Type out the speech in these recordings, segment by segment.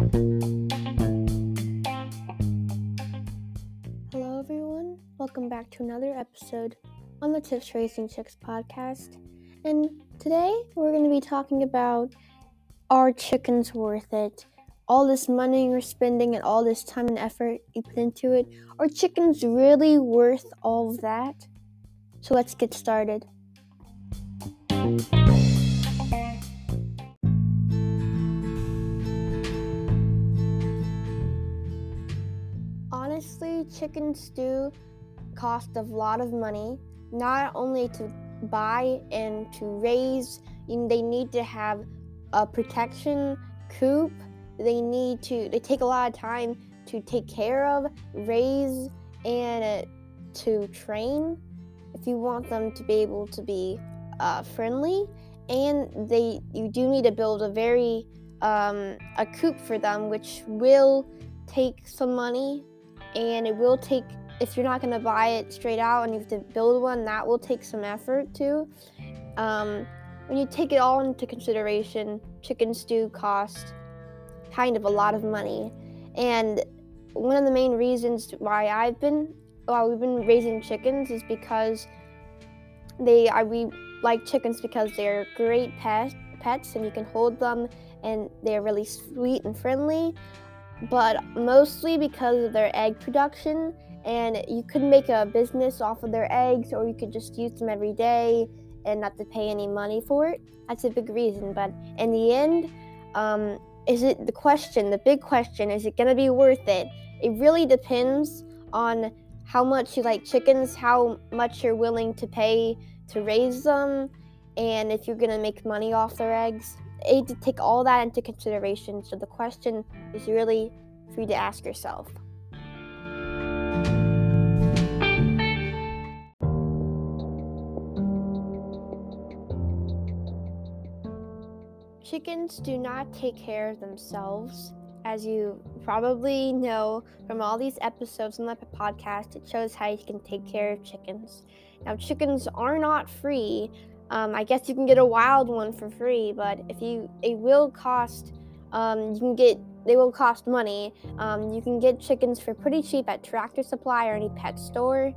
Hello, everyone. Welcome back to another episode on the Tips Raising Chicks podcast. And today we're going to be talking about are chickens worth it? All this money you're spending and all this time and effort you put into it, are chickens really worth all of that? So let's get started. Honestly, chickens do cost a lot of money, not only to buy and to raise, they need to have a protection coop. They need to, they take a lot of time to take care of, raise, and uh, to train if you want them to be able to be uh, friendly. And they, you do need to build a very, um, a coop for them, which will take some money and it will take if you're not going to buy it straight out and you have to build one that will take some effort too. Um, when you take it all into consideration chicken stew cost kind of a lot of money. And one of the main reasons why i've been why we've been raising chickens is because they are we like chickens because they're great pet, pets and you can hold them and they're really sweet and friendly but mostly because of their egg production. And you could make a business off of their eggs, or you could just use them every day and not to pay any money for it. That's a big reason. But in the end, um, is it the question, the big question, is it going to be worth it? It really depends on how much you like chickens, how much you're willing to pay to raise them, and if you're going to make money off their eggs you need to take all that into consideration. So the question is really for you to ask yourself. Chickens do not take care of themselves. As you probably know from all these episodes on the podcast, it shows how you can take care of chickens. Now, chickens are not free, um, I guess you can get a wild one for free, but if you, it will cost. Um, you can get they will cost money. Um, you can get chickens for pretty cheap at Tractor Supply or any pet store.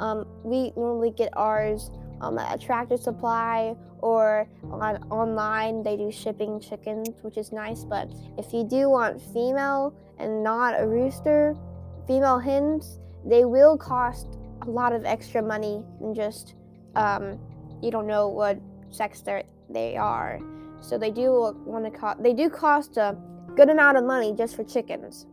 Um, we normally get ours um, at Tractor Supply or on online. They do shipping chickens, which is nice. But if you do want female and not a rooster, female hens, they will cost a lot of extra money than just um, you don't know what sex they are. So they do want to cost. They do cost a good amount of money just for chickens,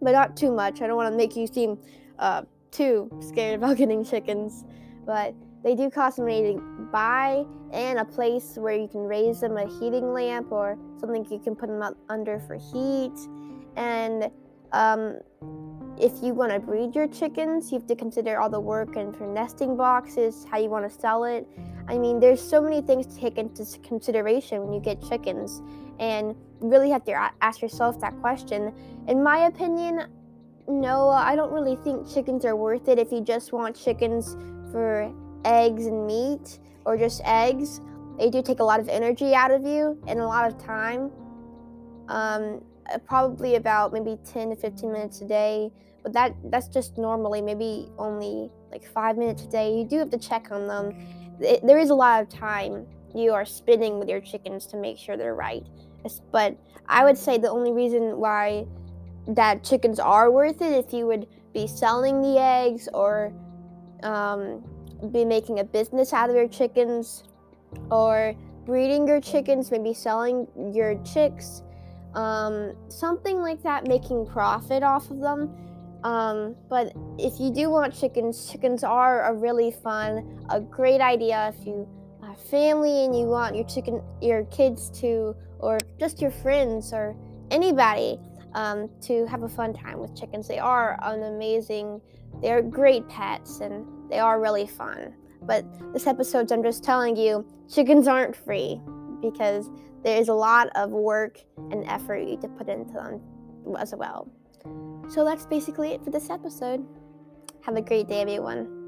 but not too much. I don't want to make you seem uh, too scared about getting chickens, but they do cost money to buy and a place where you can raise them, a heating lamp or something you can put them under for heat, and um, if you want to breed your chickens, you have to consider all the work and for nesting boxes, how you want to sell it. I mean, there's so many things to take into consideration when you get chickens, and you really have to ask yourself that question. In my opinion, no, I don't really think chickens are worth it if you just want chickens for eggs and meat or just eggs. They do take a lot of energy out of you and a lot of time. Um, probably about maybe 10 to 15 minutes a day but that that's just normally maybe only like five minutes a day. You do have to check on them. It, there is a lot of time you are spending with your chickens to make sure they're right. But i would say the only reason why that chickens are worth it if you would be selling the eggs or um, be making a business out of your chickens or breeding your chickens maybe selling your chicks um, something like that, making profit off of them. Um, but if you do want chickens, chickens are a really fun, a great idea if you have family and you want your chicken, your kids to, or just your friends or anybody um, to have a fun time with chickens. They are an amazing, they're great pets and they are really fun. But this episode, I'm just telling you, chickens aren't free because there is a lot of work and effort you need to put into them as well. So that's basically it for this episode. Have a great day, everyone.